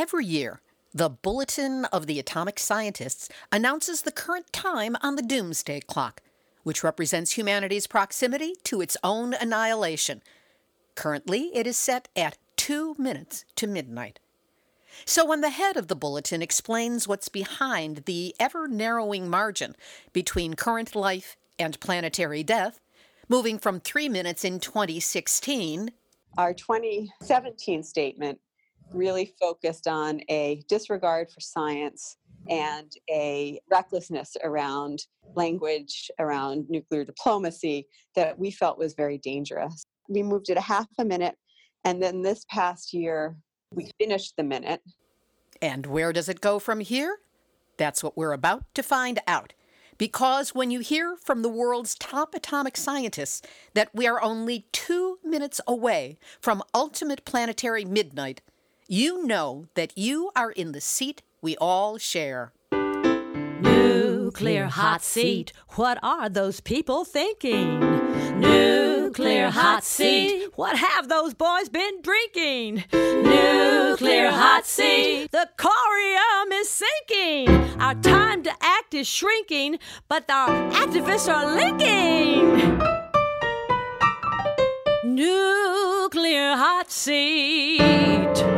Every year, the Bulletin of the Atomic Scientists announces the current time on the doomsday clock, which represents humanity's proximity to its own annihilation. Currently, it is set at two minutes to midnight. So, when the head of the bulletin explains what's behind the ever narrowing margin between current life and planetary death, moving from three minutes in 2016 our 2017 statement really focused on a disregard for science and a recklessness around language, around nuclear diplomacy that we felt was very dangerous. We moved it a half a minute, and then this past year, we finished the minute. And where does it go from here? That's what we're about to find out. Because when you hear from the world's top atomic scientists that we are only two minutes away from ultimate planetary midnight, you know that you are in the seat we all share. Nuclear hot seat, what are those people thinking? Nuclear hot seat, what have those boys been drinking? Nuclear hot seat, the corium is sinking. Our time to act is shrinking, but our activists are linking. Nuclear hot seat.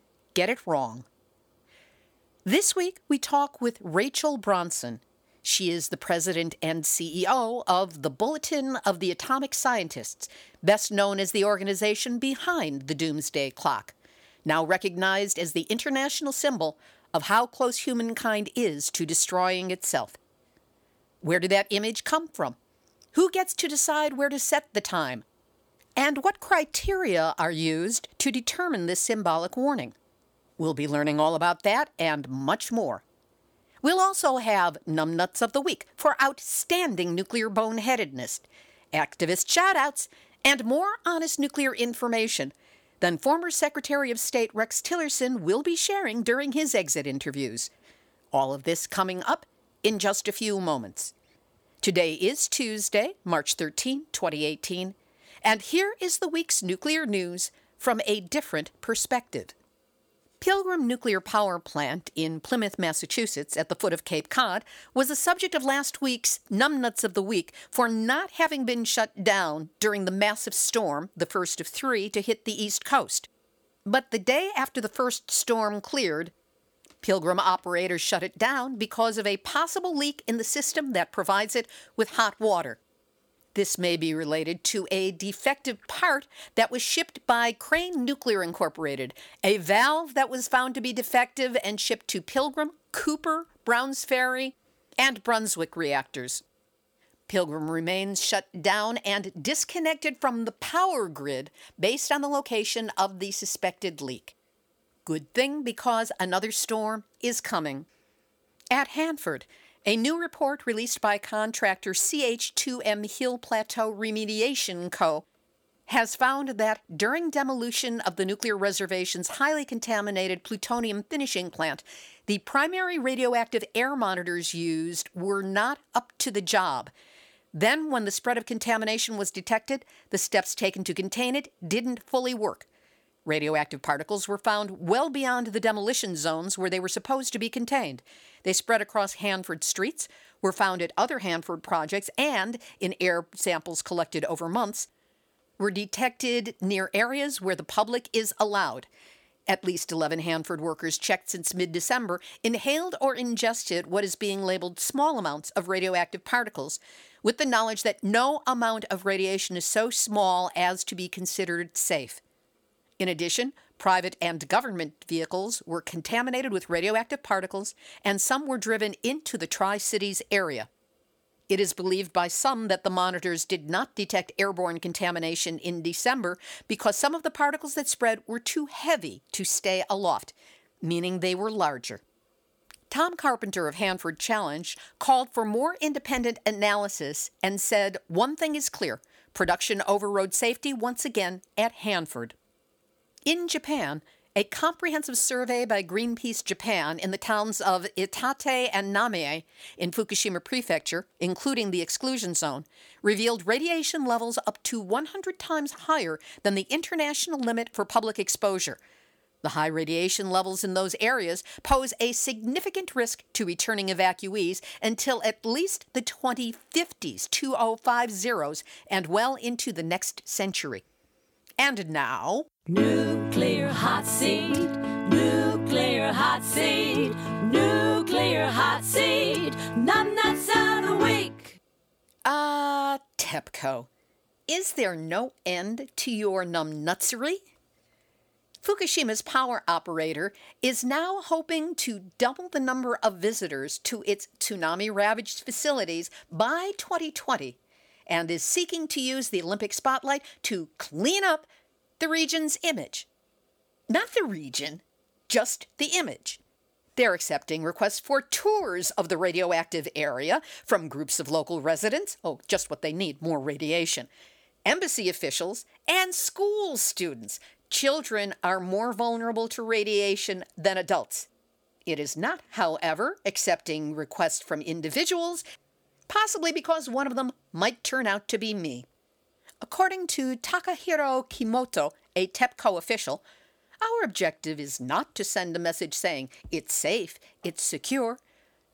get it wrong. This week, we talk with Rachel Bronson. She is the president and CEO of the Bulletin of the Atomic Scientists, best known as the organization behind the Doomsday Clock, now recognized as the international symbol of how close humankind is to destroying itself. Where did that image come from? Who gets to decide where to set the time? And what criteria are used to determine this symbolic warning? We'll be learning all about that and much more. We'll also have Numbnuts of the Week for outstanding nuclear boneheadedness, activist shoutouts, and more honest nuclear information than former Secretary of State Rex Tillerson will be sharing during his exit interviews. All of this coming up in just a few moments. Today is Tuesday, March 13, 2018, and here is the week's nuclear news from a different perspective. Pilgrim Nuclear Power Plant in Plymouth, Massachusetts, at the foot of Cape Cod, was the subject of last week's Numbnuts of the Week for not having been shut down during the massive storm, the first of three, to hit the East Coast. But the day after the first storm cleared, Pilgrim operators shut it down because of a possible leak in the system that provides it with hot water. This may be related to a defective part that was shipped by Crane Nuclear Incorporated, a valve that was found to be defective and shipped to Pilgrim, Cooper, Browns Ferry, and Brunswick reactors. Pilgrim remains shut down and disconnected from the power grid based on the location of the suspected leak. Good thing because another storm is coming. At Hanford, a new report released by contractor CH2M Hill Plateau Remediation Co. has found that during demolition of the nuclear reservation's highly contaminated plutonium finishing plant, the primary radioactive air monitors used were not up to the job. Then, when the spread of contamination was detected, the steps taken to contain it didn't fully work. Radioactive particles were found well beyond the demolition zones where they were supposed to be contained. They spread across Hanford streets, were found at other Hanford projects, and in air samples collected over months, were detected near areas where the public is allowed. At least 11 Hanford workers checked since mid December inhaled or ingested what is being labeled small amounts of radioactive particles, with the knowledge that no amount of radiation is so small as to be considered safe. In addition, private and government vehicles were contaminated with radioactive particles, and some were driven into the Tri Cities area. It is believed by some that the monitors did not detect airborne contamination in December because some of the particles that spread were too heavy to stay aloft. meaning they were larger. Tom Carpenter of Hanford Challenge called for more independent analysis and said one thing is clear production overrode safety once again at Hanford. In Japan, a comprehensive survey by Greenpeace Japan in the towns of Iitate and Namie in Fukushima Prefecture, including the exclusion zone, revealed radiation levels up to 100 times higher than the international limit for public exposure, the high radiation levels in those areas pose a significant risk to returning evacuees until at least the 2050s, 2050s, and well into the next century. And now. Nuclear hot seat, nuclear hot seat, nuclear hot seat, numbnuts out of the week. Ah, uh, TEPCO. Is there no end to your numbnutsery? Fukushima's power operator is now hoping to double the number of visitors to its tsunami ravaged facilities by 2020 and is seeking to use the Olympic spotlight to clean up the region's image. Not the region, just the image. They're accepting requests for tours of the radioactive area from groups of local residents. Oh, just what they need more radiation. Embassy officials and school students children are more vulnerable to radiation than adults. It is not, however, accepting requests from individuals, possibly because one of them might turn out to be me. According to Takahiro Kimoto, a TEPCO official, our objective is not to send a message saying it's safe, it's secure.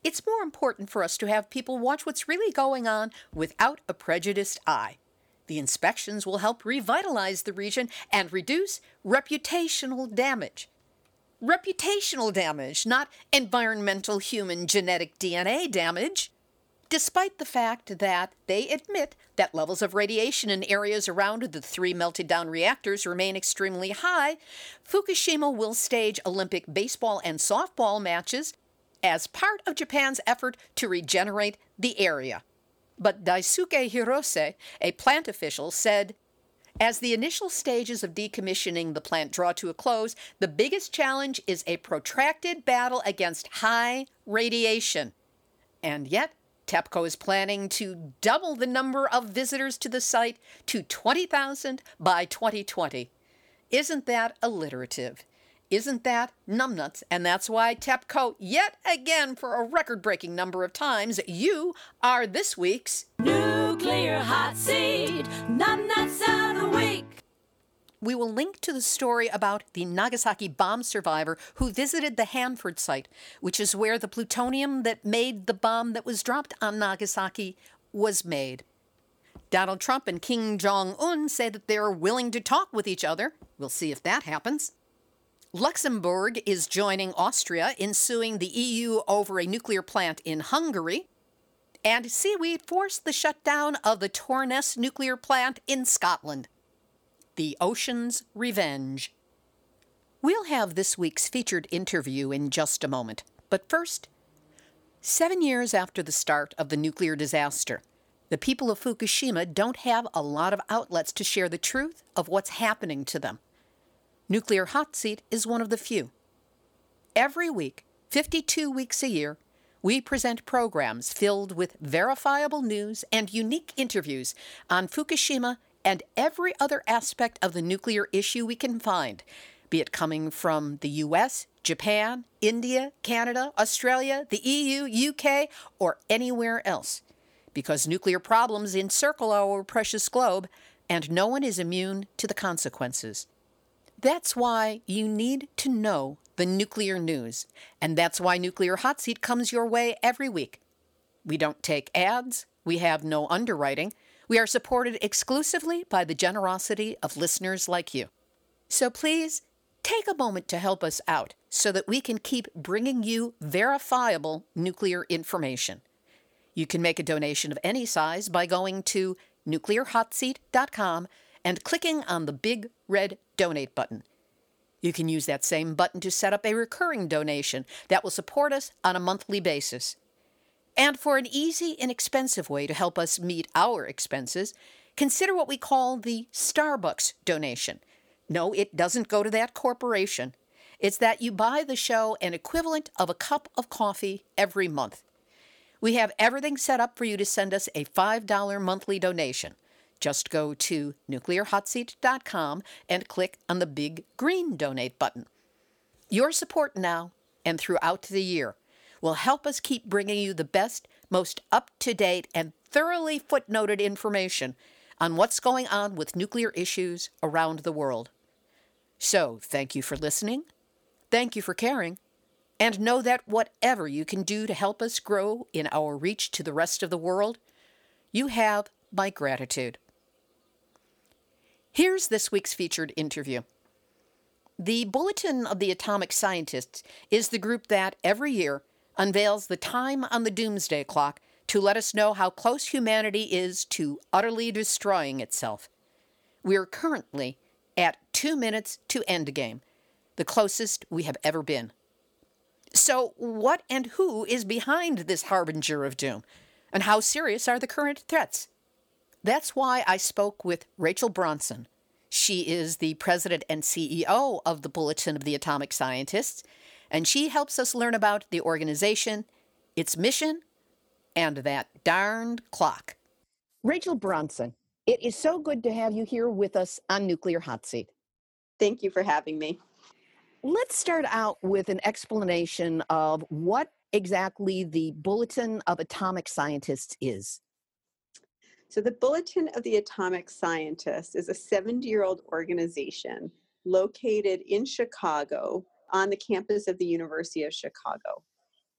It's more important for us to have people watch what's really going on without a prejudiced eye. The inspections will help revitalize the region and reduce reputational damage. Reputational damage, not environmental human genetic DNA damage. Despite the fact that they admit that levels of radiation in areas around the three melted down reactors remain extremely high, Fukushima will stage Olympic baseball and softball matches as part of Japan's effort to regenerate the area. But Daisuke Hirose, a plant official, said, as the initial stages of decommissioning the plant draw to a close, the biggest challenge is a protracted battle against high radiation. And yet, TEPCO is planning to double the number of visitors to the site to 20,000 by 2020. Isn't that alliterative? Isn't that numbnuts? And that's why TEPCO, yet again for a record breaking number of times, you are this week's Nuclear Hot Seat Numbnuts of the. We will link to the story about the Nagasaki bomb survivor who visited the Hanford site, which is where the plutonium that made the bomb that was dropped on Nagasaki was made. Donald Trump and Kim Jong un say that they're willing to talk with each other. We'll see if that happens. Luxembourg is joining Austria in suing the EU over a nuclear plant in Hungary. And seaweed forced the shutdown of the Torness nuclear plant in Scotland. The Ocean's Revenge. We'll have this week's featured interview in just a moment. But first, seven years after the start of the nuclear disaster, the people of Fukushima don't have a lot of outlets to share the truth of what's happening to them. Nuclear Hot Seat is one of the few. Every week, 52 weeks a year, we present programs filled with verifiable news and unique interviews on Fukushima and every other aspect of the nuclear issue we can find, be it coming from the US, Japan, India, Canada, Australia, the EU, UK, or anywhere else. Because nuclear problems encircle our precious globe, and no one is immune to the consequences. That's why you need to know the nuclear news. And that's why Nuclear Hot Seat comes your way every week. We don't take ads, we have no underwriting. We are supported exclusively by the generosity of listeners like you. So please take a moment to help us out so that we can keep bringing you verifiable nuclear information. You can make a donation of any size by going to nuclearhotseat.com and clicking on the big red donate button. You can use that same button to set up a recurring donation that will support us on a monthly basis. And for an easy, inexpensive way to help us meet our expenses, consider what we call the Starbucks donation. No, it doesn't go to that corporation. It's that you buy the show an equivalent of a cup of coffee every month. We have everything set up for you to send us a $5 monthly donation. Just go to nuclearhotseat.com and click on the big green donate button. Your support now and throughout the year will help us keep bringing you the best, most up to date, and thoroughly footnoted information on what's going on with nuclear issues around the world. So, thank you for listening. Thank you for caring. And know that whatever you can do to help us grow in our reach to the rest of the world, you have my gratitude. Here's this week's featured interview. The Bulletin of the Atomic Scientists is the group that every year unveils the time on the doomsday clock to let us know how close humanity is to utterly destroying itself. We are currently at two minutes to endgame, the closest we have ever been. So, what and who is behind this harbinger of doom? And how serious are the current threats? That's why I spoke with Rachel Bronson. She is the president and CEO of the Bulletin of the Atomic Scientists, and she helps us learn about the organization, its mission, and that darned clock. Rachel Bronson, it is so good to have you here with us on Nuclear Hot Seat. Thank you for having me. Let's start out with an explanation of what exactly the Bulletin of Atomic Scientists is. So, the Bulletin of the Atomic Scientists is a 70 year old organization located in Chicago on the campus of the University of Chicago.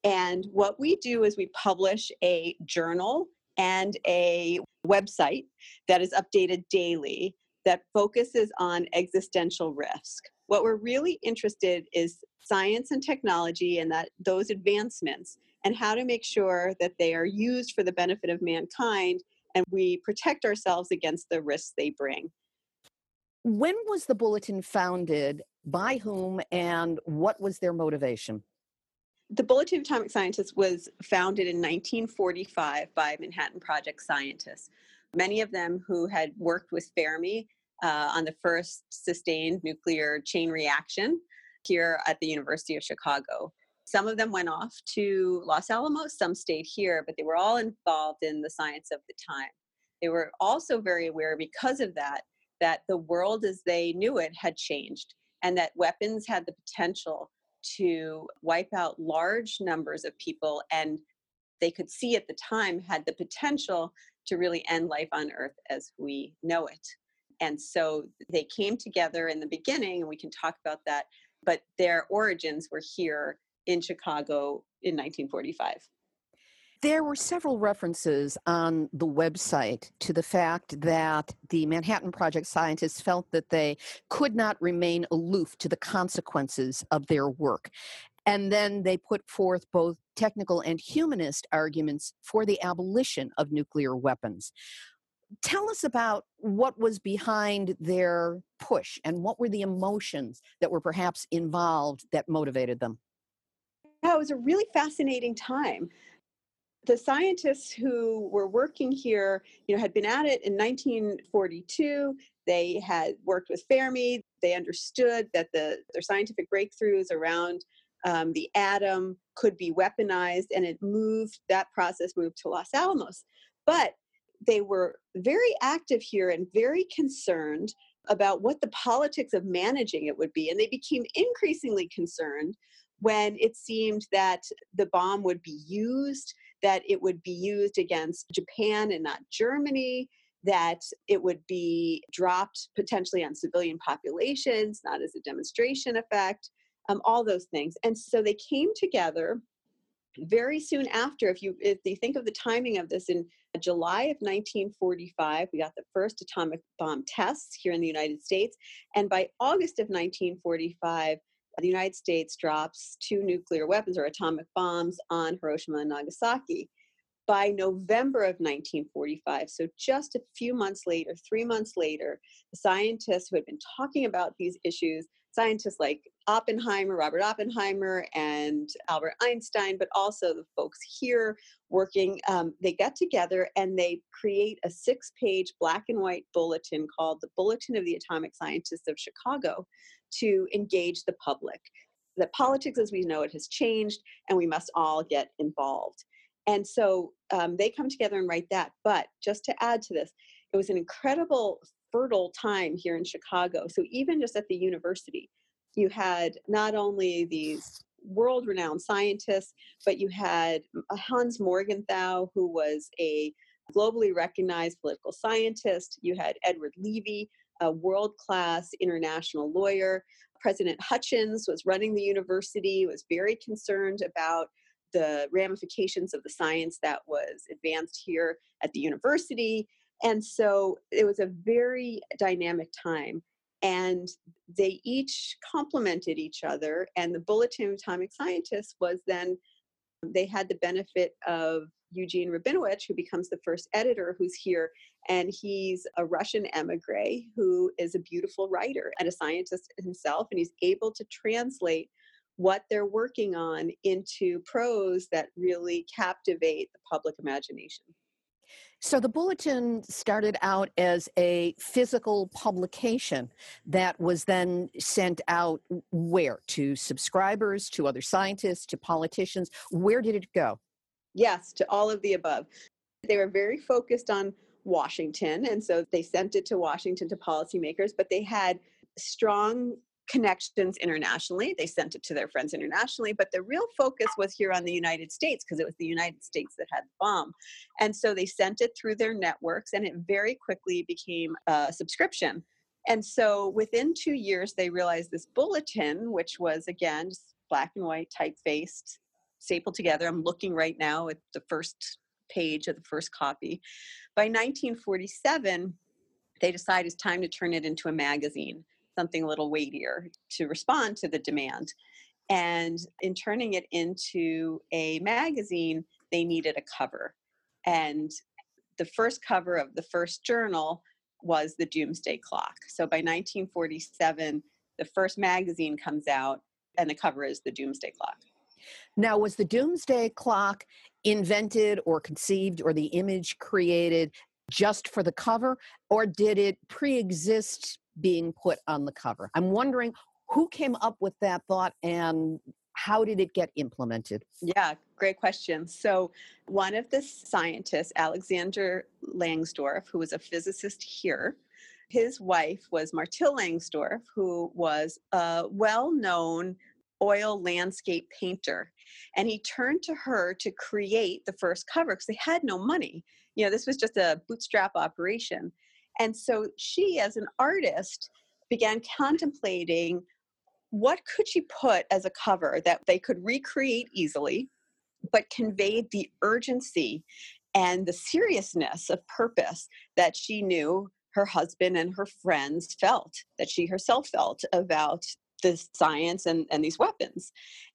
And what we do is we publish a journal and a website that is updated daily that focuses on existential risk. What we're really interested is science and technology and that those advancements and how to make sure that they are used for the benefit of mankind and we protect ourselves against the risks they bring. When was the bulletin founded? By whom and what was their motivation? The Bulletin of Atomic Scientists was founded in 1945 by Manhattan Project scientists, many of them who had worked with Fermi uh, on the first sustained nuclear chain reaction here at the University of Chicago. Some of them went off to Los Alamos, some stayed here, but they were all involved in the science of the time. They were also very aware, because of that, that the world as they knew it had changed and that weapons had the potential to wipe out large numbers of people and they could see at the time had the potential to really end life on earth as we know it and so they came together in the beginning and we can talk about that but their origins were here in Chicago in 1945. There were several references on the website to the fact that the Manhattan Project scientists felt that they could not remain aloof to the consequences of their work. And then they put forth both technical and humanist arguments for the abolition of nuclear weapons. Tell us about what was behind their push and what were the emotions that were perhaps involved that motivated them yeah, it was a really fascinating time. The scientists who were working here, you know, had been at it in 1942. They had worked with Fermi. They understood that the their scientific breakthroughs around um, the atom could be weaponized, and it moved. That process moved to Los Alamos, but they were very active here and very concerned about what the politics of managing it would be, and they became increasingly concerned when it seemed that the bomb would be used, that it would be used against Japan and not Germany, that it would be dropped potentially on civilian populations, not as a demonstration effect, um, all those things. And so they came together very soon after if you if you think of the timing of this in july of 1945 we got the first atomic bomb tests here in the united states and by august of 1945 the United States drops two nuclear weapons or atomic bombs on Hiroshima and Nagasaki. By November of 1945, so just a few months later, three months later, the scientists who had been talking about these issues, scientists like Oppenheimer, Robert Oppenheimer, and Albert Einstein, but also the folks here working, um, they get together and they create a six page black and white bulletin called the Bulletin of the Atomic Scientists of Chicago to engage the public. that politics as we know it has changed and we must all get involved. And so um, they come together and write that. But just to add to this, it was an incredible, fertile time here in Chicago. So even just at the university, you had not only these world renowned scientists, but you had Hans Morgenthau, who was a globally recognized political scientist. You had Edward Levi, a world class international lawyer. President Hutchins was running the university, was very concerned about the ramifications of the science that was advanced here at the university. And so it was a very dynamic time. And they each complemented each other. And the Bulletin of Atomic Scientists was then, they had the benefit of Eugene Rabinowitch, who becomes the first editor, who's here. And he's a Russian emigre who is a beautiful writer and a scientist himself. And he's able to translate what they're working on into prose that really captivate the public imagination. So the bulletin started out as a physical publication that was then sent out where? To subscribers, to other scientists, to politicians? Where did it go? Yes, to all of the above. They were very focused on Washington, and so they sent it to Washington to policymakers, but they had strong connections internationally. They sent it to their friends internationally, but the real focus was here on the United States because it was the United States that had the bomb. And so they sent it through their networks, and it very quickly became a subscription. And so within two years, they realized this bulletin, which was again black and white typefaced, stapled together. I'm looking right now at the first page of the first copy. By 1947, they decide it's time to turn it into a magazine something a little weightier to respond to the demand. And in turning it into a magazine, they needed a cover. And the first cover of the first journal was the Doomsday Clock. So by 1947, the first magazine comes out, and the cover is the Doomsday Clock. Now, was the Doomsday Clock invented or conceived or the image created just for the cover, or did it pre exist being put on the cover. I'm wondering who came up with that thought and how did it get implemented? Yeah, great question. So, one of the scientists, Alexander Langsdorf, who was a physicist here, his wife was Martyl Langsdorf, who was a well known oil landscape painter. And he turned to her to create the first cover because they had no money. You know, this was just a bootstrap operation. And so she, as an artist, began contemplating what could she put as a cover that they could recreate easily, but conveyed the urgency and the seriousness of purpose that she knew her husband and her friends felt, that she herself felt about the science and, and these weapons.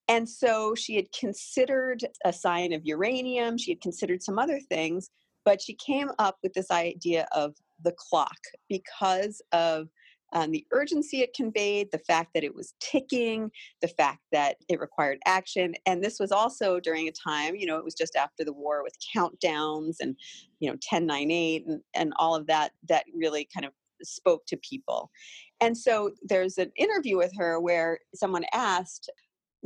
And so she had considered a sign of uranium, she had considered some other things, but she came up with this idea of the clock because of um, the urgency it conveyed, the fact that it was ticking, the fact that it required action. And this was also during a time, you know, it was just after the war with countdowns and, you know, 1098 and, and all of that, that really kind of spoke to people. And so there's an interview with her where someone asked,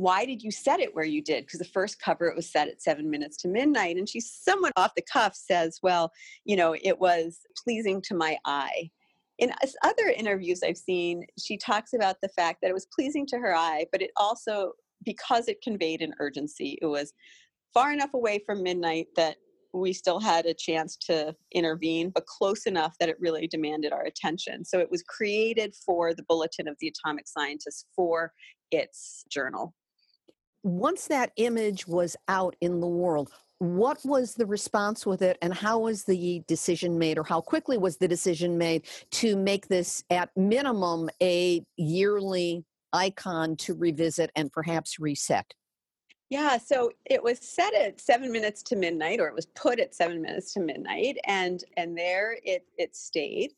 why did you set it where you did? Because the first cover it was set at seven minutes to midnight. And she somewhat off the cuff says, well, you know, it was pleasing to my eye. In other interviews I've seen, she talks about the fact that it was pleasing to her eye, but it also, because it conveyed an urgency, it was far enough away from midnight that we still had a chance to intervene, but close enough that it really demanded our attention. So it was created for the Bulletin of the Atomic Scientists for its journal once that image was out in the world, what was the response with it and how was the decision made or how quickly was the decision made to make this at minimum a yearly icon to revisit and perhaps reset? Yeah so it was set at seven minutes to midnight or it was put at seven minutes to midnight and and there it it stayed.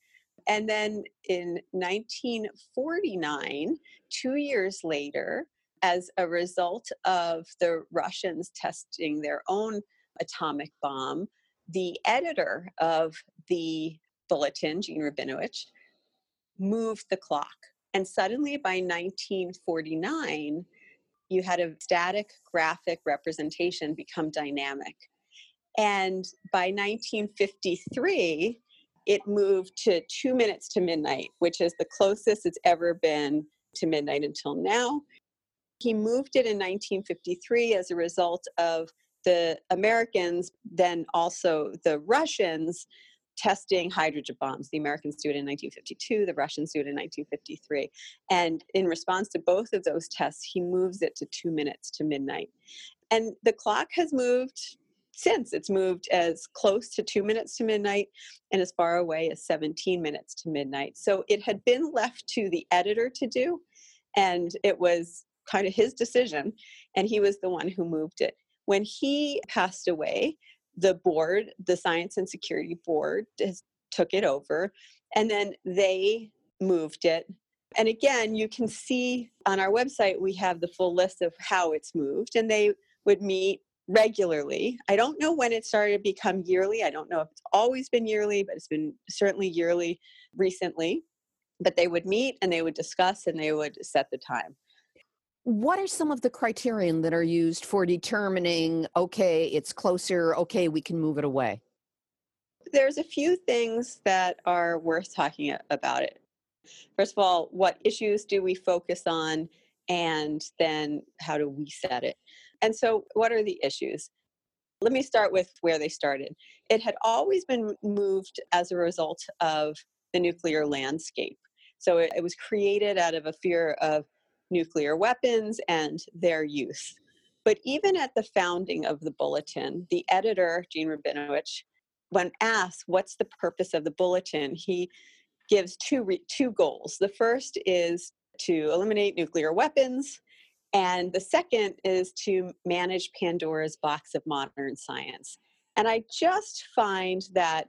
And then in 1949 two years later as a result of the Russians testing their own atomic bomb, the editor of the bulletin, Gene Rabinowitch, moved the clock. And suddenly by 1949, you had a static graphic representation become dynamic. And by 1953, it moved to two minutes to midnight, which is the closest it's ever been to midnight until now. He moved it in 1953 as a result of the Americans, then also the Russians, testing hydrogen bombs. The Americans do it in 1952, the Russians do it in 1953. And in response to both of those tests, he moves it to two minutes to midnight. And the clock has moved since. It's moved as close to two minutes to midnight and as far away as 17 minutes to midnight. So it had been left to the editor to do, and it was kind of his decision, and he was the one who moved it. When he passed away, the board, the Science and Security Board, has, took it over, and then they moved it. And again, you can see on our website, we have the full list of how it's moved, and they would meet regularly. I don't know when it started to become yearly. I don't know if it's always been yearly, but it's been certainly yearly recently. But they would meet and they would discuss and they would set the time. What are some of the criterion that are used for determining, okay, it's closer, okay, we can move it away? There's a few things that are worth talking about it. First of all, what issues do we focus on? And then how do we set it? And so, what are the issues? Let me start with where they started. It had always been moved as a result of the nuclear landscape. So, it, it was created out of a fear of nuclear weapons and their use. But even at the founding of the bulletin, the editor, Gene Rabinowitch, when asked what's the purpose of the bulletin, he gives two, re- two goals. The first is to eliminate nuclear weapons, and the second is to manage Pandora's box of modern science. And I just find that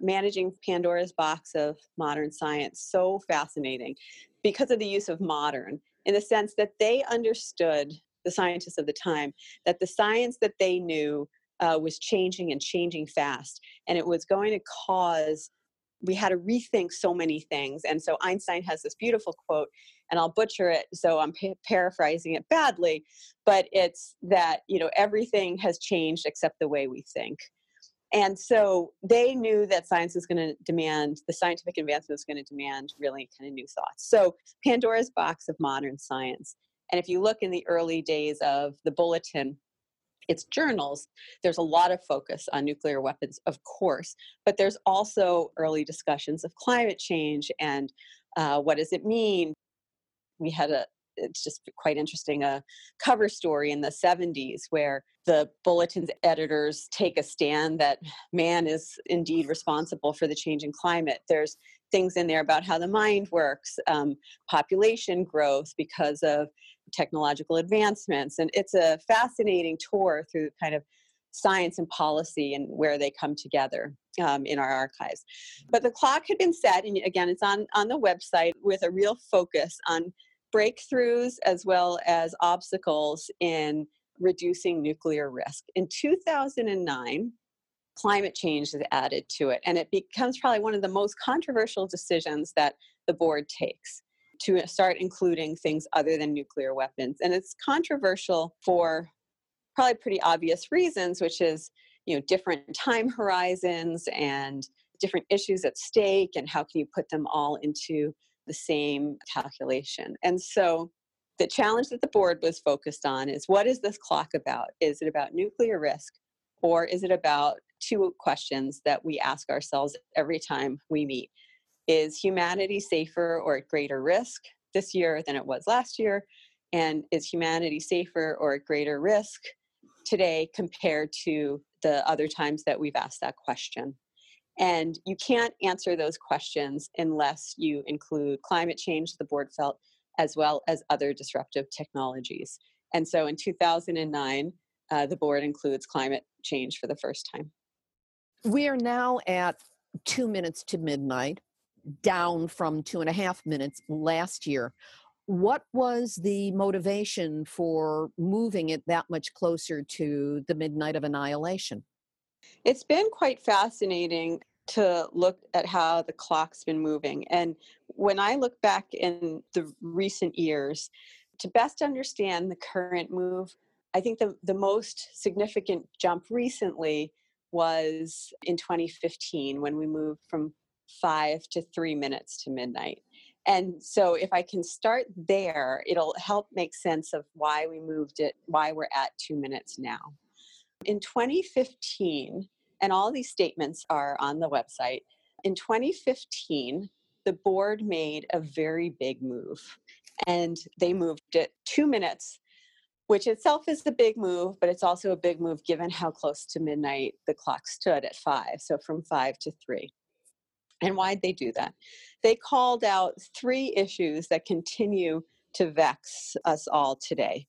managing Pandora's box of modern science so fascinating because of the use of modern in the sense that they understood, the scientists of the time, that the science that they knew uh, was changing and changing fast. And it was going to cause, we had to rethink so many things. And so Einstein has this beautiful quote, and I'll butcher it, so I'm pa- paraphrasing it badly, but it's that, you know, everything has changed except the way we think. And so they knew that science was going to demand, the scientific advancement was going to demand really kind of new thoughts. So Pandora's box of modern science. And if you look in the early days of the bulletin, its journals, there's a lot of focus on nuclear weapons, of course, but there's also early discussions of climate change and uh, what does it mean. We had a, it's just quite interesting, a cover story in the 70s where the bulletin's editors take a stand that man is indeed responsible for the change in climate. There's things in there about how the mind works, um, population growth because of technological advancements. And it's a fascinating tour through kind of science and policy and where they come together um, in our archives. But the clock had been set, and again, it's on, on the website with a real focus on breakthroughs as well as obstacles in reducing nuclear risk. In 2009, climate change is added to it, and it becomes probably one of the most controversial decisions that the board takes to start including things other than nuclear weapons. And it's controversial for probably pretty obvious reasons, which is you know different time horizons and different issues at stake and how can you put them all into the same calculation. And so the challenge that the board was focused on is what is this clock about? Is it about nuclear risk or is it about two questions that we ask ourselves every time we meet? Is humanity safer or at greater risk this year than it was last year? And is humanity safer or at greater risk today compared to the other times that we've asked that question? And you can't answer those questions unless you include climate change, the board felt, as well as other disruptive technologies. And so in 2009, uh, the board includes climate change for the first time. We are now at two minutes to midnight, down from two and a half minutes last year. What was the motivation for moving it that much closer to the midnight of annihilation? It's been quite fascinating to look at how the clock's been moving. And when I look back in the recent years, to best understand the current move, I think the, the most significant jump recently was in 2015 when we moved from five to three minutes to midnight. And so, if I can start there, it'll help make sense of why we moved it, why we're at two minutes now. In 2015, and all these statements are on the website, in 2015, the board made a very big move and they moved it two minutes, which itself is a big move, but it's also a big move given how close to midnight the clock stood at five, so from five to three. And why'd they do that? They called out three issues that continue to vex us all today.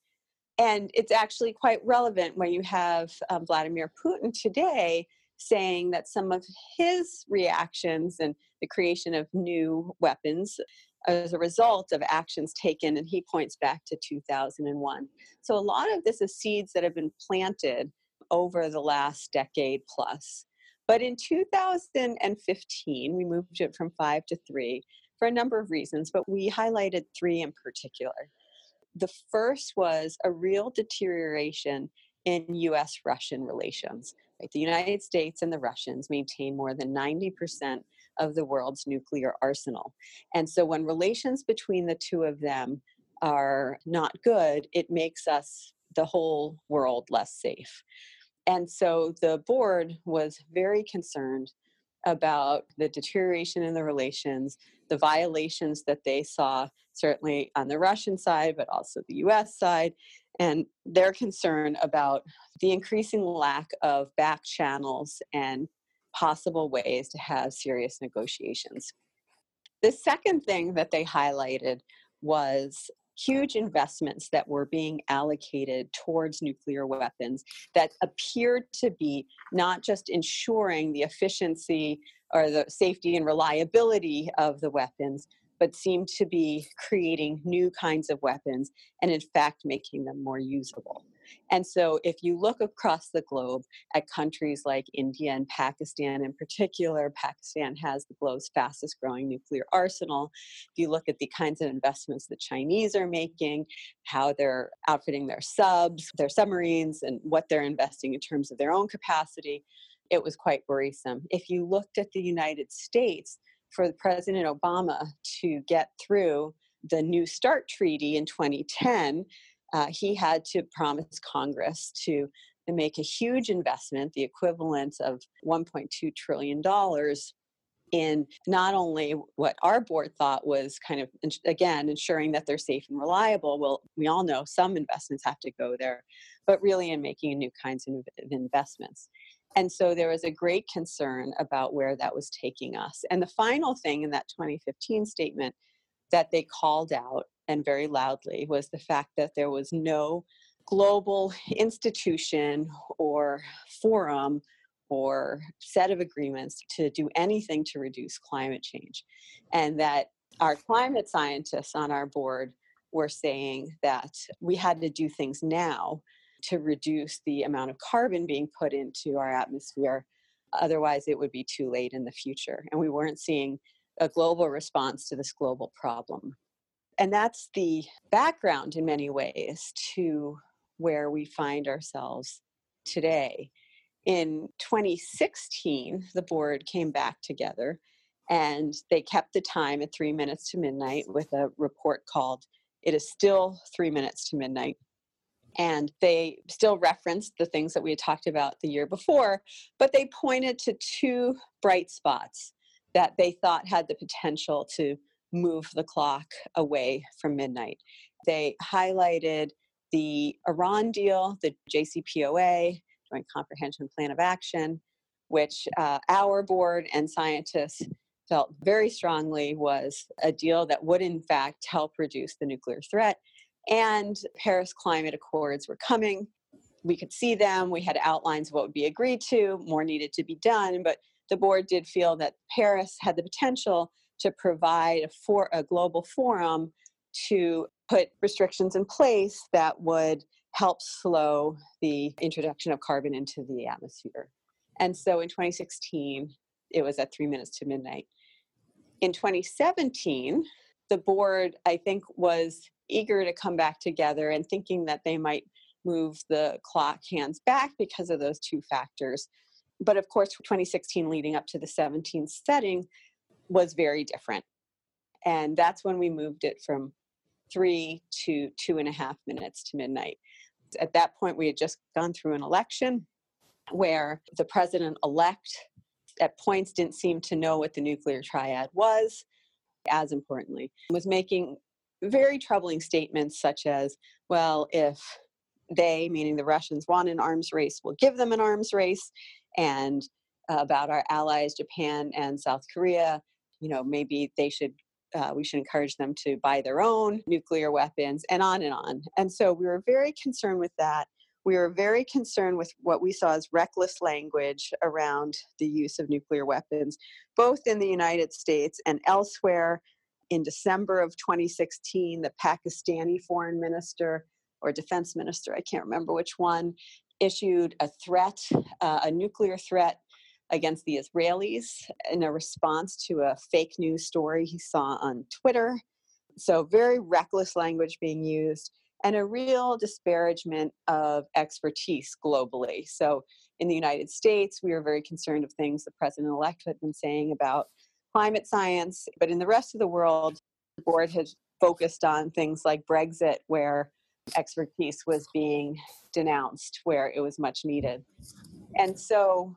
And it's actually quite relevant when you have um, Vladimir Putin today saying that some of his reactions and the creation of new weapons as a result of actions taken, and he points back to 2001. So a lot of this is seeds that have been planted over the last decade plus. But in 2015, we moved it from five to three for a number of reasons, but we highlighted three in particular. The first was a real deterioration in US Russian relations. Right? The United States and the Russians maintain more than 90% of the world's nuclear arsenal. And so when relations between the two of them are not good, it makes us, the whole world, less safe. And so the board was very concerned about the deterioration in the relations, the violations that they saw, certainly on the Russian side, but also the US side, and their concern about the increasing lack of back channels and possible ways to have serious negotiations. The second thing that they highlighted was huge investments that were being allocated towards nuclear weapons that appeared to be not just ensuring the efficiency or the safety and reliability of the weapons, but seem to be creating new kinds of weapons and, in fact, making them more usable. And so, if you look across the globe at countries like India and Pakistan in particular, Pakistan has the globe's fastest growing nuclear arsenal. If you look at the kinds of investments the Chinese are making, how they're outfitting their subs, their submarines, and what they're investing in terms of their own capacity, it was quite worrisome. If you looked at the United States, for President Obama to get through the New START treaty in 2010, uh, he had to promise Congress to make a huge investment, the equivalent of $1.2 trillion, in not only what our board thought was kind of, again, ensuring that they're safe and reliable. Well, we all know some investments have to go there, but really in making new kinds of investments. And so there was a great concern about where that was taking us. And the final thing in that 2015 statement that they called out and very loudly was the fact that there was no global institution or forum or set of agreements to do anything to reduce climate change. And that our climate scientists on our board were saying that we had to do things now to reduce the amount of carbon being put into our atmosphere. Otherwise, it would be too late in the future. And we weren't seeing a global response to this global problem. And that's the background in many ways to where we find ourselves today. In 2016, the board came back together and they kept the time at three minutes to midnight with a report called It is Still Three Minutes to Midnight. And they still referenced the things that we had talked about the year before, but they pointed to two bright spots that they thought had the potential to move the clock away from midnight. They highlighted the Iran deal, the JCPOA, Joint Comprehension Plan of Action, which uh, our board and scientists felt very strongly was a deal that would, in fact, help reduce the nuclear threat and Paris Climate Accords were coming. We could see them. We had outlines of what would be agreed to. More needed to be done, but the board did feel that Paris had the potential to provide a, for, a global forum to put restrictions in place that would help slow the introduction of carbon into the atmosphere. And so in 2016, it was at three minutes to midnight. In 2017, the board, I think, was eager to come back together and thinking that they might move the clock hands back because of those two factors. But of course, 2016 leading up to the 17th setting was very different. And that's when we moved it from three to two and a half minutes to midnight. At that point, we had just gone through an election where the president elect at points didn't seem to know what the nuclear triad was, as importantly, was making very troubling statements such as, well, if they, meaning the Russians, want an arms race, we'll give them an arms race. And uh, about our allies, Japan and South Korea, you know, maybe they should uh, we should encourage them to buy their own nuclear weapons and on and on. And so we were very concerned with that. We were very concerned with what we saw as reckless language around the use of nuclear weapons, both in the United States and elsewhere. In December of 2016, the Pakistani foreign minister or defense minister, I can't remember which one, issued a threat, uh, a nuclear threat against the Israelis in a response to a fake news story he saw on Twitter. So, very reckless language being used and a real disparagement of expertise globally. So, in the United States, we are very concerned of things the president elect had been saying about climate science, but in the rest of the world, the board has focused on things like Brexit, where expertise was being denounced, where it was much needed. And so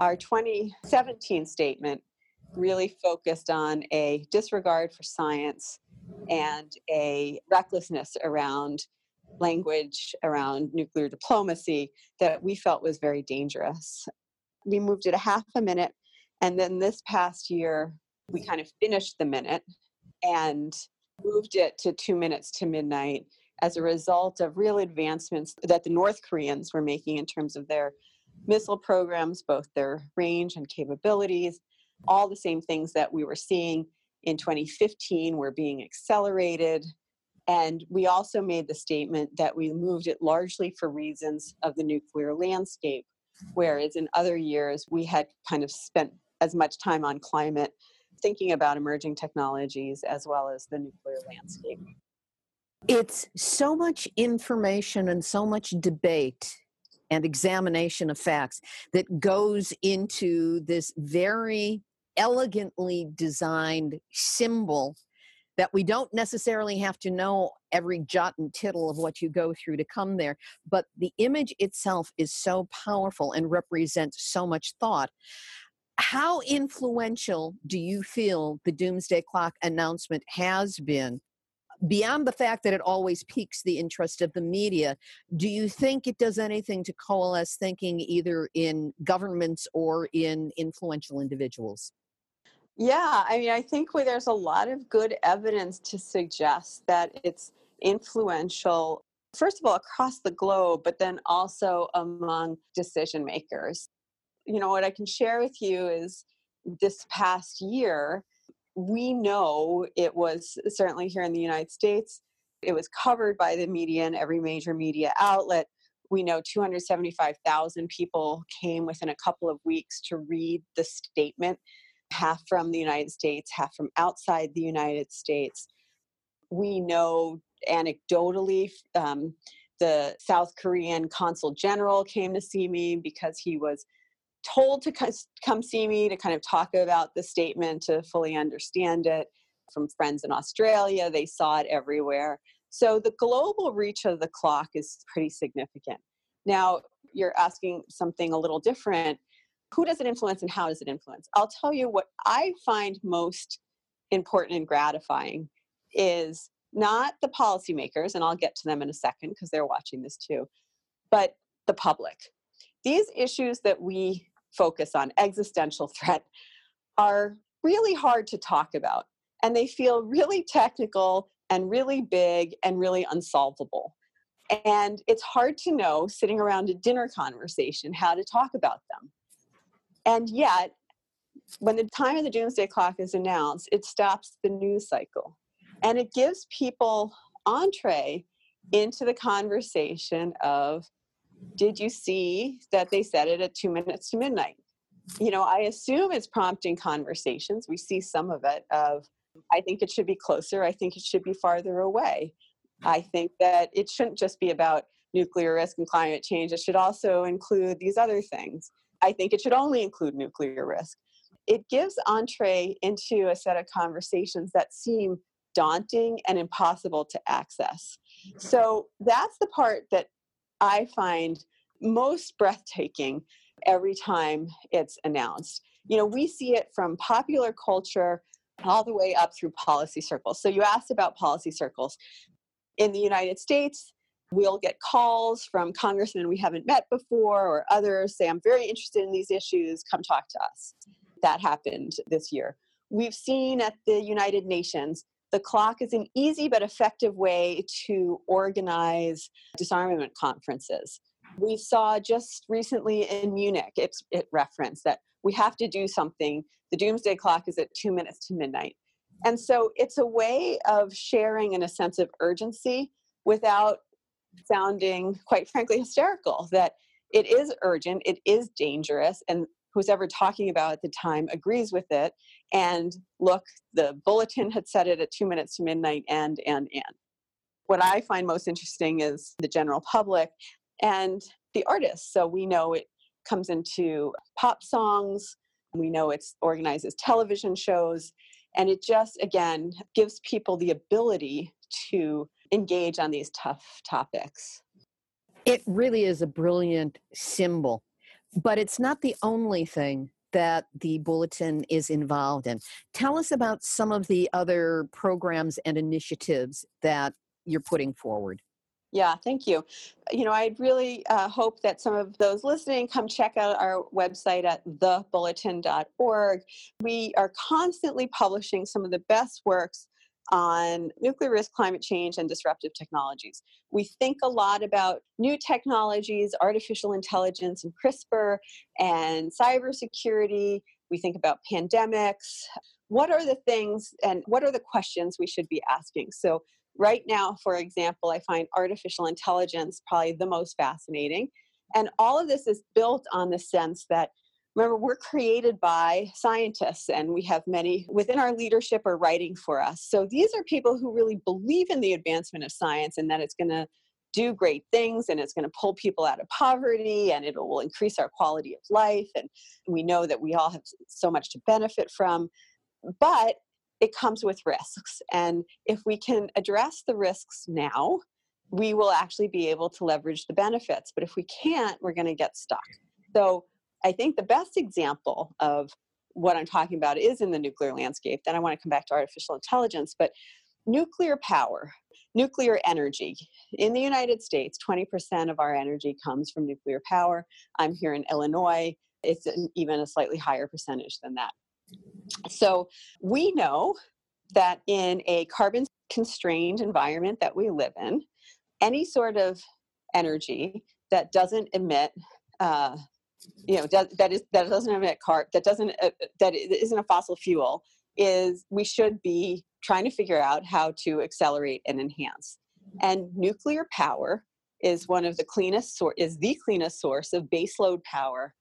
our 2017 statement really focused on a disregard for science and a recklessness around language around nuclear diplomacy that we felt was very dangerous. We moved it a half a minute, and then this past year, we mm. kind of finished the minute and moved it to two minutes to midnight as a result of real advancements that the North Koreans were making in terms of their missile programs, both their range and capabilities, all the same things that we were seeing in 2015 were being accelerated. And we also made the statement that we moved it largely for reasons of the nuclear landscape, whereas in other years we had kind of spent as much time on climate thinking about emerging technologies as well as the nuclear landscape. It's so much information and so much debate and examination of facts that goes into this very elegantly designed symbol that we don't necessarily have to know every jot and tittle of what you go through to come there, but the image itself is so powerful and represents so much thought. How influential do you feel the Doomsday Clock announcement has been beyond the fact that it always piques the interest of the media, do you think it does anything to coalesce thinking either in governments or in influential individuals? Yeah, I mean, I think there's a lot of good evidence to suggest that it's influential, first of all, across the globe, but then also among decision makers. You know, what I can share with you is this past year, we know it was certainly here in the United States, it was covered by the media and every major media outlet. We know 275,000 people came within a couple of weeks to read the statement, half from the United States, half from outside the United States. We know anecdotally, um, the South Korean consul general came to see me because he was told to come see me to kind of talk about the statement to fully understand it from friends in Australia. They saw it everywhere. So the global reach of the clock is pretty significant. Now, you're asking something a little different. Who does it influence and how does it influence? I'll tell you what I find most important and gratifying is not the policymakers, and I'll get to them in a second because they're watching this too, but the public. These issues that we focus on existential threat are really hard to talk about and they feel really technical and really big and really unsolvable. And it's hard to know sitting around a dinner conversation how to talk about them. And yet when the time of the doomsday clock is announced it stops the news cycle. And it gives people entree into the conversation of did you see that they set it at two minutes to midnight? You know, I assume it's prompting conversations. We see some of it of, I think it should be closer. I think it should be farther away. I think that it shouldn't just be about nuclear risk and climate change, it should also include these other things. I think it should only include nuclear risk. It gives entree into a set of conversations that seem daunting and impossible to access. So that's the part that I find most breathtaking every time it's announced. You know, we see it from popular culture all the way up through policy circles. So you asked about policy circles. In the United States, we'll get calls from congressmen we haven't met before or others say, I'm very interested in these issues, come talk to us. That happened this year. We've seen at the United Nations the clock is an easy but effective way to organize disarmament conferences. We saw just recently in Munich, it's, it referenced that we have to do something. The doomsday clock is at two minutes to midnight. And so it's a way of sharing in a sense of urgency without sounding, quite frankly, hysterical that it is urgent, it is dangerous, and who's ever talking about at the time agrees with it. And look, the bulletin had set it at two minutes to midnight, and, and, and. What I find most interesting is the general public and the artists. So we know it comes into pop songs, we know it organizes television shows, and it just, again, gives people the ability to engage on these tough topics. It really is a brilliant symbol but it's not the only thing that the bulletin is involved in. Tell us about some of the other programs and initiatives that you're putting forward. Yeah, thank you. You know, I'd really uh, hope that some of those listening come check out our website at thebulletin.org. We are constantly publishing some of the best works on nuclear risk, climate change, and disruptive technologies. We think a lot about new technologies, artificial intelligence, and CRISPR, and cybersecurity. We think about pandemics. What are the things and what are the questions we should be asking? So, right now, for example, I find artificial intelligence probably the most fascinating. And all of this is built on the sense that Remember, we're created by scientists, and we have many within our leadership are writing for us. So these are people who really believe in the advancement of science and that it's going to do great things and it's going to pull people out of poverty and it will increase our quality of life. And we know that we all have so much to benefit from. But it comes with risks. And if we can address the risks now, we will actually be able to leverage the benefits. But if we can't, we're going to get stuck. So I think the best example of what I'm talking about is in the nuclear landscape. Then I want to come back to artificial intelligence, but nuclear power, nuclear energy. In the United States, 20% of our energy comes from nuclear power. I'm here in Illinois, it's an, even a slightly higher percentage than that. So we know that in a carbon constrained environment that we live in, any sort of energy that doesn't emit uh, you know that, that is that doesn't emit carb that doesn't uh, that isn't a fossil fuel is we should be trying to figure out how to accelerate and enhance. And nuclear power is one of the cleanest sor- is the cleanest source of baseload power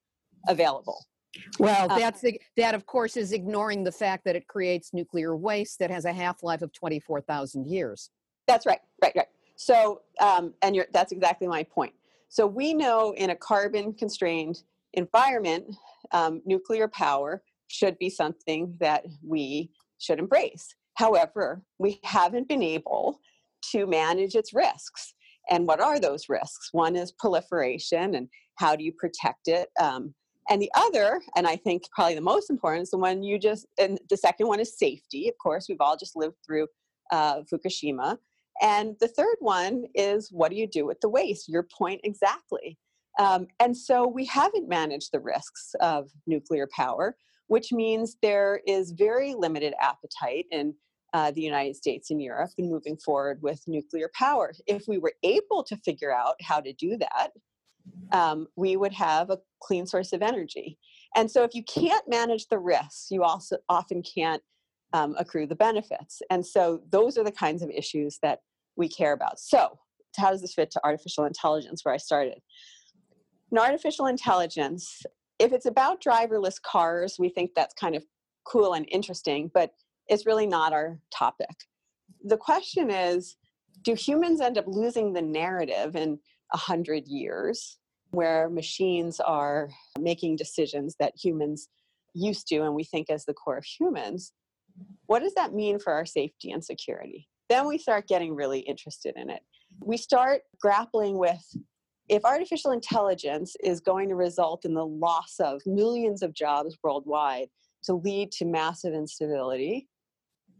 available. Well um, that's that of course is ignoring the fact that it creates nuclear waste that has a half-life of 24,000 years. That's right right right. So um, and that's exactly my point so we know in a carbon constrained environment, um, nuclear power should be something that we should embrace. However, we haven't been able to manage its risks. And what are those risks? One is proliferation, and how do you protect it? Um, and the other, and I think probably the most important, is the one you just, and the second one is safety. Of course, we've all just lived through uh, Fukushima. And the third one is what do you do with the waste? Your point exactly. Um, and so we haven't managed the risks of nuclear power, which means there is very limited appetite in uh, the United States and Europe in moving forward with nuclear power. If we were able to figure out how to do that, um, we would have a clean source of energy. And so if you can't manage the risks, you also often can't um, accrue the benefits. And so those are the kinds of issues that we care about. So, how does this fit to artificial intelligence, where I started? In artificial intelligence, if it's about driverless cars, we think that's kind of cool and interesting, but it's really not our topic. The question is do humans end up losing the narrative in a hundred years where machines are making decisions that humans used to and we think as the core of humans? What does that mean for our safety and security? Then we start getting really interested in it. We start grappling with if artificial intelligence is going to result in the loss of millions of jobs worldwide to lead to massive instability,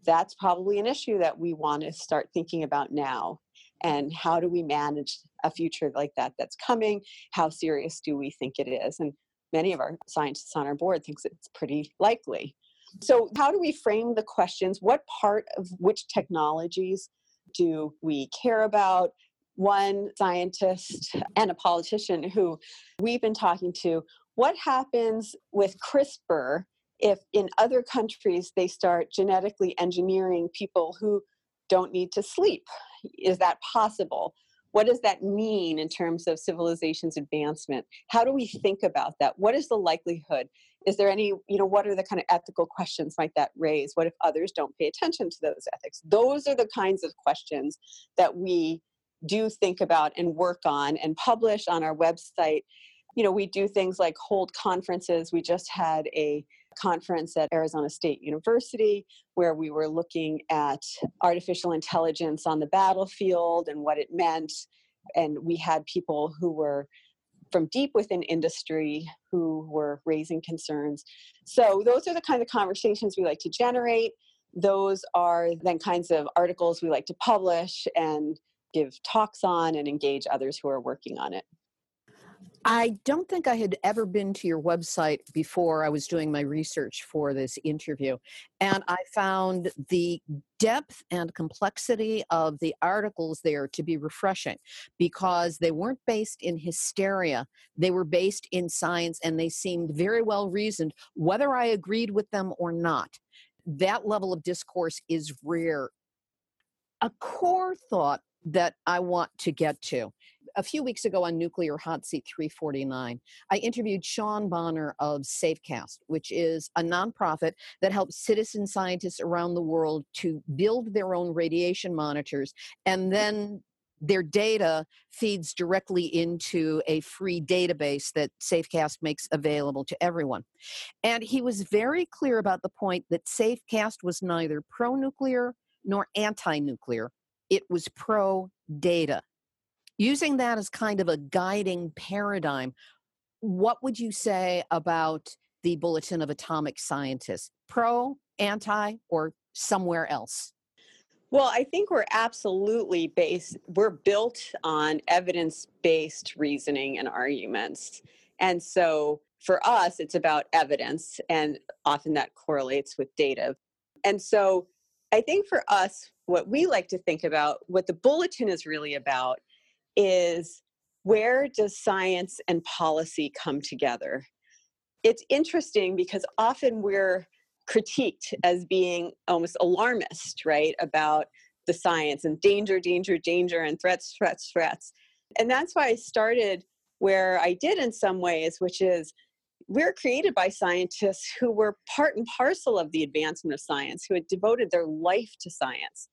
that's probably an issue that we want to start thinking about now. And how do we manage a future like that that's coming? How serious do we think it is? And many of our scientists on our board thinks it's pretty likely. So, how do we frame the questions? What part of which technologies do we care about? One scientist and a politician who we've been talking to, what happens with CRISPR if in other countries they start genetically engineering people who don't need to sleep? Is that possible? What does that mean in terms of civilization's advancement? How do we think about that? What is the likelihood? Is there any, you know, what are the kind of ethical questions might that raise? What if others don't pay attention to those ethics? Those are the kinds of questions that we do think about and work on and publish on our website. You know, we do things like hold conferences. We just had a conference at Arizona State University where we were looking at artificial intelligence on the battlefield and what it meant. And we had people who were from deep within industry who were raising concerns. So, those are the kind of conversations we like to generate. Those are then kinds of articles we like to publish and give talks on and engage others who are working on it. I don't think I had ever been to your website before I was doing my research for this interview. And I found the depth and complexity of the articles there to be refreshing because they weren't based in hysteria. They were based in science and they seemed very well reasoned, whether I agreed with them or not. That level of discourse is rare. A core thought that I want to get to a few weeks ago on Nuclear Hot Seat 349, I interviewed Sean Bonner of Safecast, which is a nonprofit that helps citizen scientists around the world to build their own radiation monitors and then their data feeds directly into a free database that Safecast makes available to everyone. And he was very clear about the point that Safecast was neither pro nuclear nor anti nuclear, it was pro data using that as kind of a guiding paradigm, what would you say about the Bulletin of Atomic Scientists? Pro, anti, or somewhere else? Well, I think we're absolutely based, we're built on evidence based reasoning and arguments. And so for us, it's about evidence, and often that correlates with data. And so I think for us, what we like to think about, what the bulletin is really about, is where does science and policy come together? It's interesting because often we're critiqued as being almost alarmist, right, about the science and danger, danger, danger, and threats, threats, threats. And that's why I started where I did in some ways, which is we're created by scientists who were part and parcel of the advancement of science, who had devoted their life to science.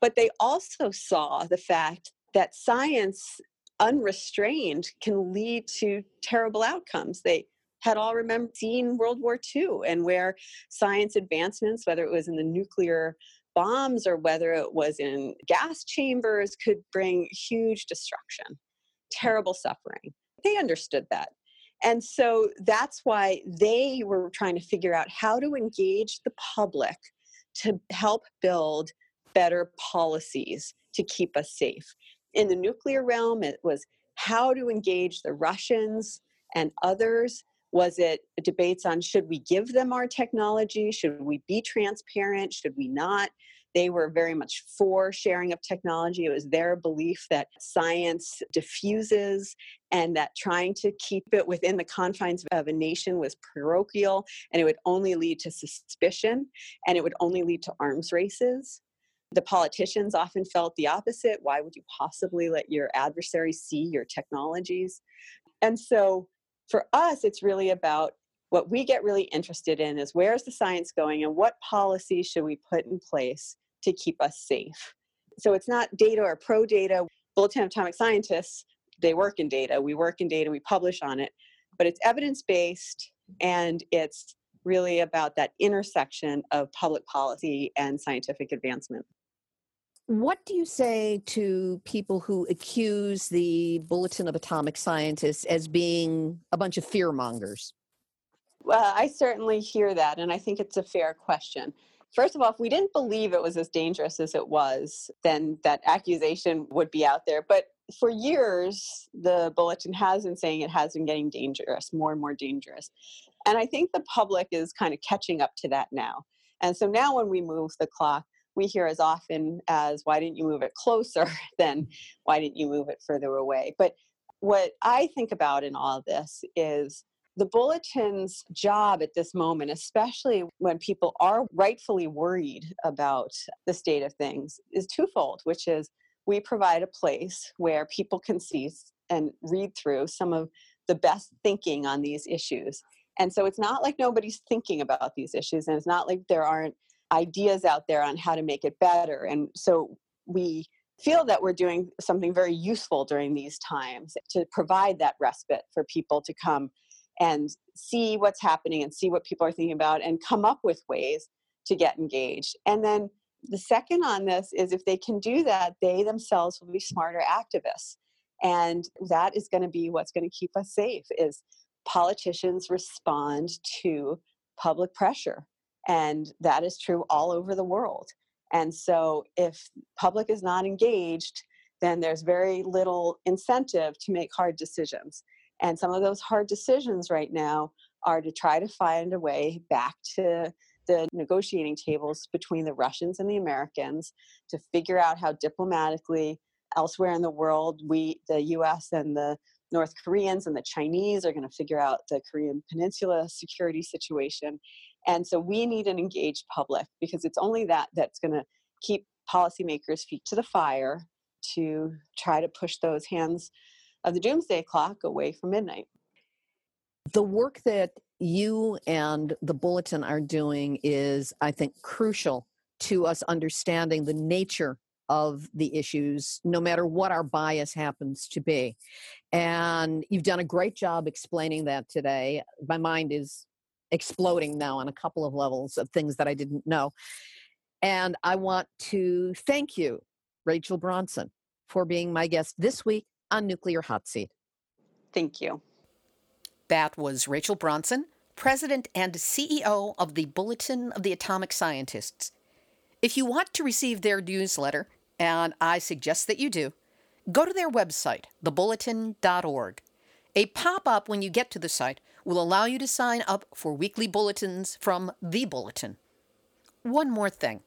But they also saw the fact that science unrestrained can lead to terrible outcomes. They had all remember seen World War II and where science advancements, whether it was in the nuclear bombs or whether it was in gas chambers, could bring huge destruction, terrible suffering. They understood that. And so that's why they were trying to figure out how to engage the public to help build better policies to keep us safe in the nuclear realm, it was how to engage the Russians and others. Was it debates on should we give them our technology? Should we be transparent? Should we not? They were very much for sharing of technology. It was their belief that science diffuses and that trying to keep it within the confines of a nation was parochial and it would only lead to suspicion and it would only lead to arms races. The politicians often felt the opposite. Why would you possibly let your adversary see your technologies? And so for us, it's really about what we get really interested in is where's the science going and what policies should we put in place to keep us safe? So it's not data or pro data. Bulletin Atomic Scientists, they work in data. We work in data, we publish on it, but it's evidence based and it's really about that intersection of public policy and scientific advancement. What do you say to people who accuse the Bulletin of Atomic Scientists as being a bunch of fear mongers? Well, I certainly hear that, and I think it's a fair question. First of all, if we didn't believe it was as dangerous as it was, then that accusation would be out there. But for years, the bulletin has been saying it has been getting dangerous, more and more dangerous. And I think the public is kind of catching up to that now. And so now when we move the clock, we hear as often as why didn't you move it closer than why didn't you move it further away? But what i think about in all this is the bulletin's job at this moment especially when people are rightfully worried about the state of things is twofold which is we provide a place where people can see and read through some of the best thinking on these issues. And so it's not like nobody's thinking about these issues and it's not like there aren't ideas out there on how to make it better. And so we feel that we're doing something very useful during these times to provide that respite for people to come and see what's happening and see what people are thinking about and come up with ways to get engaged. And then the second on this is if they can do that, they themselves will be smarter activists. And that is going to be what's going to keep us safe is politicians respond to public pressure and that is true all over the world. And so if public is not engaged, then there's very little incentive to make hard decisions. And some of those hard decisions right now are to try to find a way back to the negotiating tables between the Russians and the Americans to figure out how diplomatically elsewhere in the world we the US and the North Koreans and the Chinese are going to figure out the Korean Peninsula security situation and so we need an engaged public because it's only that that's going to keep policymakers' feet to the fire to try to push those hands of the doomsday clock away from midnight. The work that you and the Bulletin are doing is, I think, crucial to us understanding the nature of the issues, no matter what our bias happens to be. And you've done a great job explaining that today. My mind is exploding now on a couple of levels of things that I didn't know. And I want to thank you, Rachel Bronson, for being my guest this week on Nuclear Hot Seat. Thank you. That was Rachel Bronson, President and CEO of the Bulletin of the Atomic Scientists. If you want to receive their newsletter, and I suggest that you do, go to their website, thebulletin.org. A pop up when you get to the site will allow you to sign up for weekly bulletins from The Bulletin. One more thing.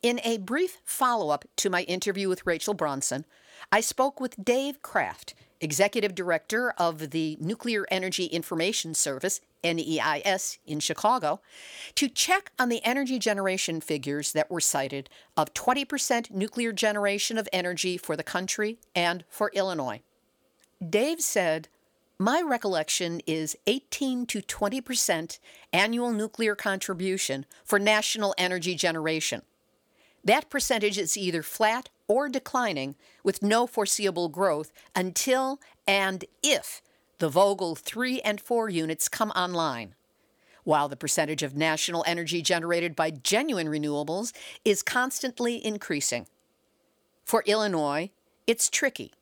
In a brief follow up to my interview with Rachel Bronson, I spoke with Dave Kraft, Executive Director of the Nuclear Energy Information Service, NEIS, in Chicago, to check on the energy generation figures that were cited of 20% nuclear generation of energy for the country and for Illinois. Dave said my recollection is 18 to 20 percent annual nuclear contribution for national energy generation. That percentage is either flat or declining with no foreseeable growth until and if the Vogtle 3 and 4 units come online. While the percentage of national energy generated by genuine renewables is constantly increasing. For Illinois, it's tricky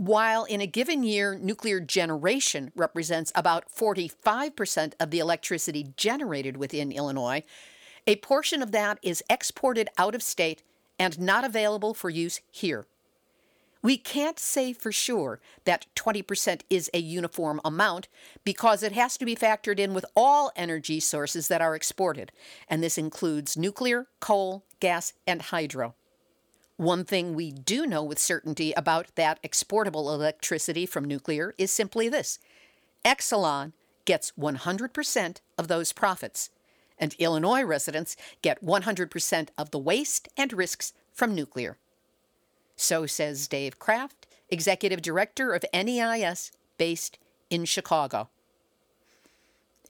while in a given year, nuclear generation represents about 45% of the electricity generated within Illinois, a portion of that is exported out of state and not available for use here. We can't say for sure that 20% is a uniform amount because it has to be factored in with all energy sources that are exported, and this includes nuclear, coal, gas, and hydro. One thing we do know with certainty about that exportable electricity from nuclear is simply this Exelon gets 100% of those profits, and Illinois residents get 100% of the waste and risks from nuclear. So says Dave Kraft, Executive Director of NEIS based in Chicago.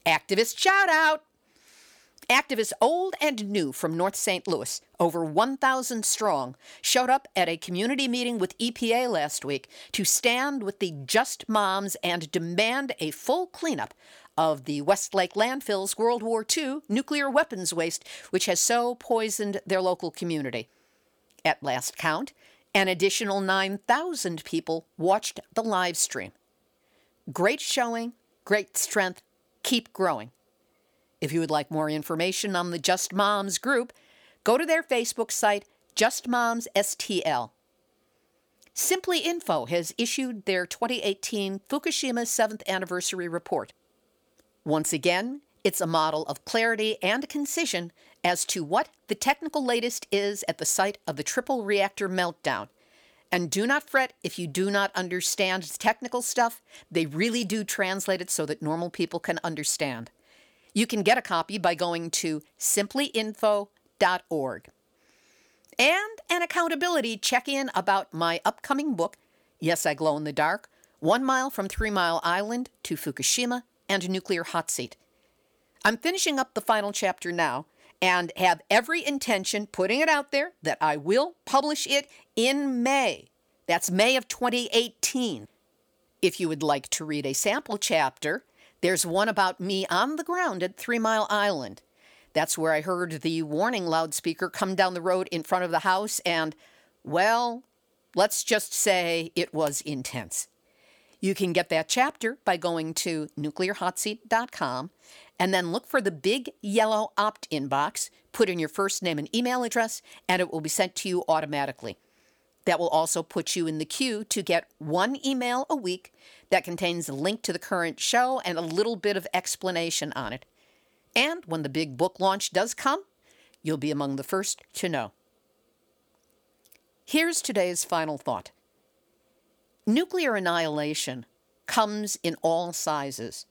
Activist shout out! Activists old and new from North St. Louis, over 1,000 strong, showed up at a community meeting with EPA last week to stand with the Just Moms and demand a full cleanup of the Westlake landfill's World War II nuclear weapons waste, which has so poisoned their local community. At last count, an additional 9,000 people watched the live stream. Great showing, great strength, keep growing. If you would like more information on the Just Moms group, go to their Facebook site, Just Moms STL. Simply Info has issued their 2018 Fukushima 7th Anniversary Report. Once again, it's a model of clarity and concision as to what the technical latest is at the site of the triple reactor meltdown. And do not fret if you do not understand technical stuff. They really do translate it so that normal people can understand. You can get a copy by going to simplyinfo.org. And an accountability check in about my upcoming book, Yes, I Glow in the Dark One Mile from Three Mile Island to Fukushima and Nuclear Hot Seat. I'm finishing up the final chapter now and have every intention, putting it out there, that I will publish it in May. That's May of 2018. If you would like to read a sample chapter, there's one about me on the ground at Three Mile Island. That's where I heard the warning loudspeaker come down the road in front of the house, and, well, let's just say it was intense. You can get that chapter by going to nuclearhotseat.com and then look for the big yellow opt in box, put in your first name and email address, and it will be sent to you automatically. That will also put you in the queue to get one email a week that contains a link to the current show and a little bit of explanation on it. And when the big book launch does come, you'll be among the first to know. Here's today's final thought Nuclear annihilation comes in all sizes,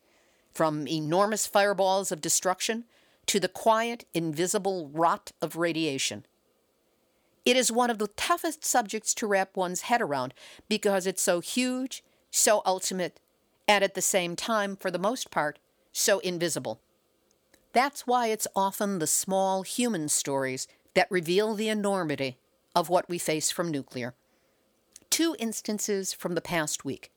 from enormous fireballs of destruction to the quiet, invisible rot of radiation. It is one of the toughest subjects to wrap one's head around because it's so huge, so ultimate, and at the same time, for the most part, so invisible. That's why it's often the small human stories that reveal the enormity of what we face from nuclear. Two instances from the past week.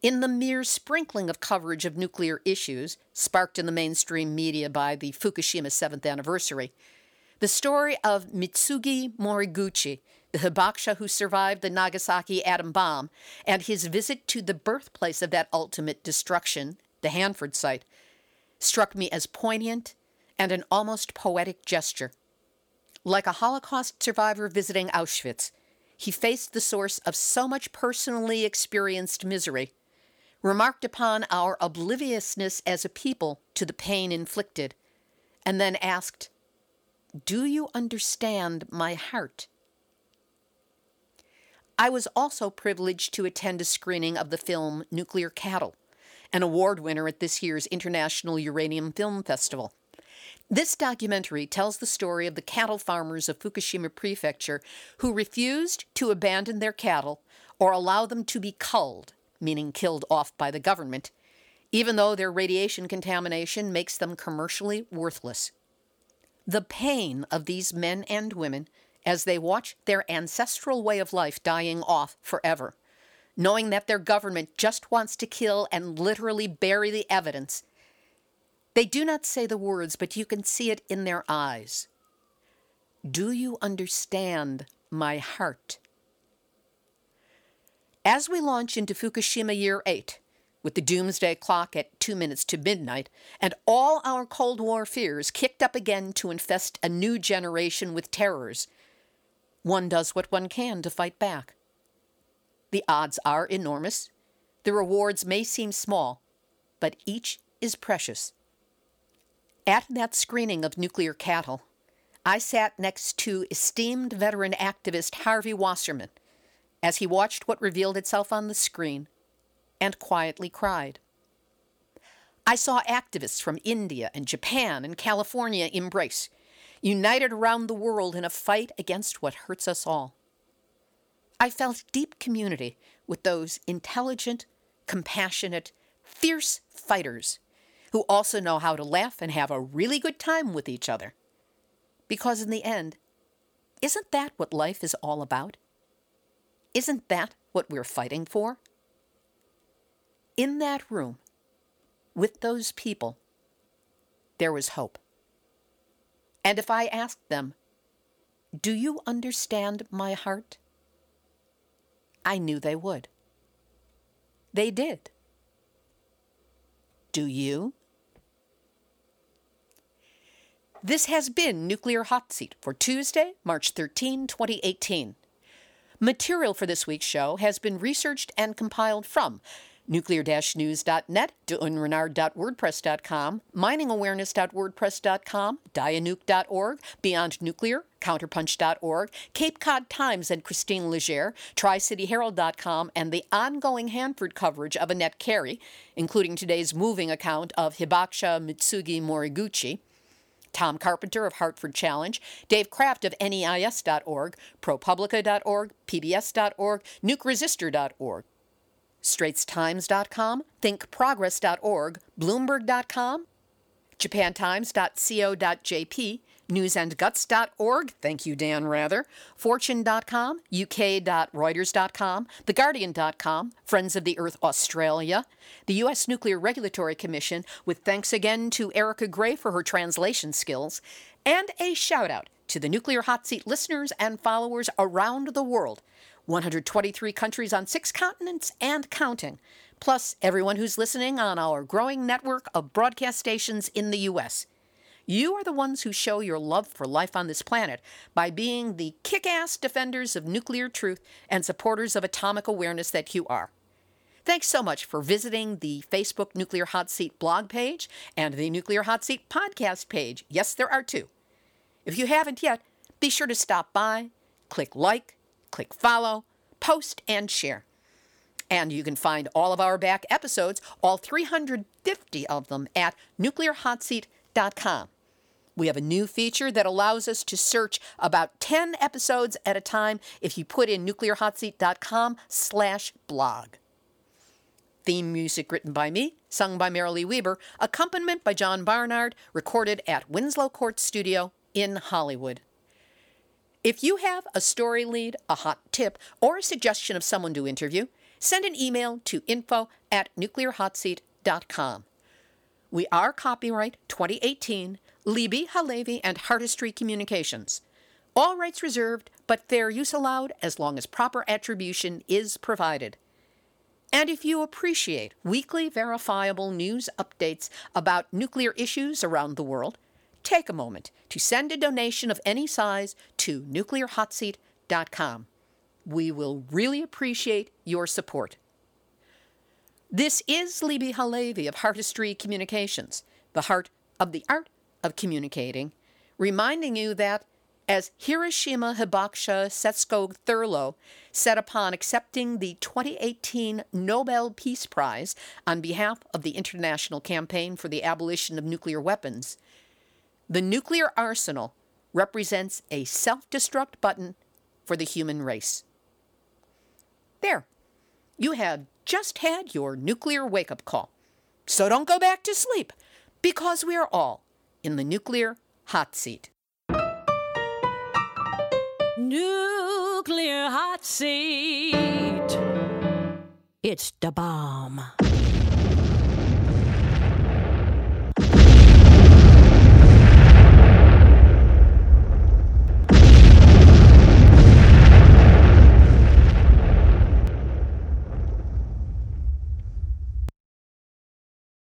In the mere sprinkling of coverage of nuclear issues, sparked in the mainstream media by the Fukushima 7th anniversary, the story of Mitsugi Moriguchi, the hibakusha who survived the Nagasaki atom bomb, and his visit to the birthplace of that ultimate destruction, the Hanford site, struck me as poignant and an almost poetic gesture. Like a Holocaust survivor visiting Auschwitz, he faced the source of so much personally experienced misery, remarked upon our obliviousness as a people to the pain inflicted, and then asked, do you understand my heart? I was also privileged to attend a screening of the film Nuclear Cattle, an award winner at this year's International Uranium Film Festival. This documentary tells the story of the cattle farmers of Fukushima Prefecture who refused to abandon their cattle or allow them to be culled, meaning killed off by the government, even though their radiation contamination makes them commercially worthless. The pain of these men and women as they watch their ancestral way of life dying off forever, knowing that their government just wants to kill and literally bury the evidence. They do not say the words, but you can see it in their eyes. Do you understand my heart? As we launch into Fukushima Year 8, with the doomsday clock at two minutes to midnight, and all our Cold War fears kicked up again to infest a new generation with terrors, one does what one can to fight back. The odds are enormous. The rewards may seem small, but each is precious. At that screening of Nuclear Cattle, I sat next to esteemed veteran activist Harvey Wasserman as he watched what revealed itself on the screen and quietly cried. I saw activists from India and Japan and California embrace, united around the world in a fight against what hurts us all. I felt deep community with those intelligent, compassionate, fierce fighters who also know how to laugh and have a really good time with each other. Because in the end, isn't that what life is all about? Isn't that what we're fighting for? In that room, with those people, there was hope. And if I asked them, Do you understand my heart? I knew they would. They did. Do you? This has been Nuclear Hot Seat for Tuesday, March 13, 2018. Material for this week's show has been researched and compiled from nuclear-news.net, dunrenard.wordpress.com, miningawareness.wordpress.com, dianuke.org, Beyond Nuclear, counterpunch.org, Cape Cod Times and Christine Legere, tricityherald.com, and the ongoing Hanford coverage of Annette Cary, including today's moving account of Hibakusha Mitsugi Moriguchi, Tom Carpenter of Hanford Challenge, Dave Kraft of NEIS.org, ProPublica.org, PBS.org, NukeResister.org, StraitsTimes.com, ThinkProgress.org, Bloomberg.com, JapanTimes.co.jp, newsandguts.org, thank you, Dan Rather, fortune.com, uk.reuters.com, theguardian.com, Friends of the Earth Australia, the U.S. Nuclear Regulatory Commission, with thanks again to Erica Gray for her translation skills, and a shout out to the Nuclear Hot Seat listeners and followers around the world, 123 countries on six continents and counting, plus everyone who's listening on our growing network of broadcast stations in the U.S. You are the ones who show your love for life on this planet by being the kick ass defenders of nuclear truth and supporters of atomic awareness that you are. Thanks so much for visiting the Facebook Nuclear Hot Seat blog page and the Nuclear Hot Seat podcast page. Yes, there are two. If you haven't yet, be sure to stop by, click like, click follow, post, and share. And you can find all of our back episodes, all 350 of them, at nuclearhotseat.com. We have a new feature that allows us to search about 10 episodes at a time if you put in nuclearhotseat.com slash blog. Theme music written by me, sung by Marilee Weber, accompaniment by John Barnard, recorded at Winslow Court Studio in Hollywood. If you have a story lead, a hot tip, or a suggestion of someone to interview, send an email to info at nuclearhotseat.com. We are copyright 2018 Libbe HaLevy, and Heartistry Communications. All rights reserved, but fair use allowed as long as proper attribution is provided. And if you appreciate weekly verifiable news updates about nuclear issues around the world, take a moment to send a donation of any size to nuclearhotseat.com. We will really appreciate your support. This is Libbe HaLevy of Heartistry Communications, the heart of the art of communicating, reminding you that as Hiroshima Hibakusha Setsuko Thurlow set upon accepting the 2018 Nobel Peace Prize on behalf of the International Campaign for the Abolition of Nuclear Weapons, the nuclear arsenal represents a self destruct button for the human race. There, you have just had your nuclear wake up call. So don't go back to sleep, because we are all in the nuclear hot seat. Nuclear hot seat. It's the bomb.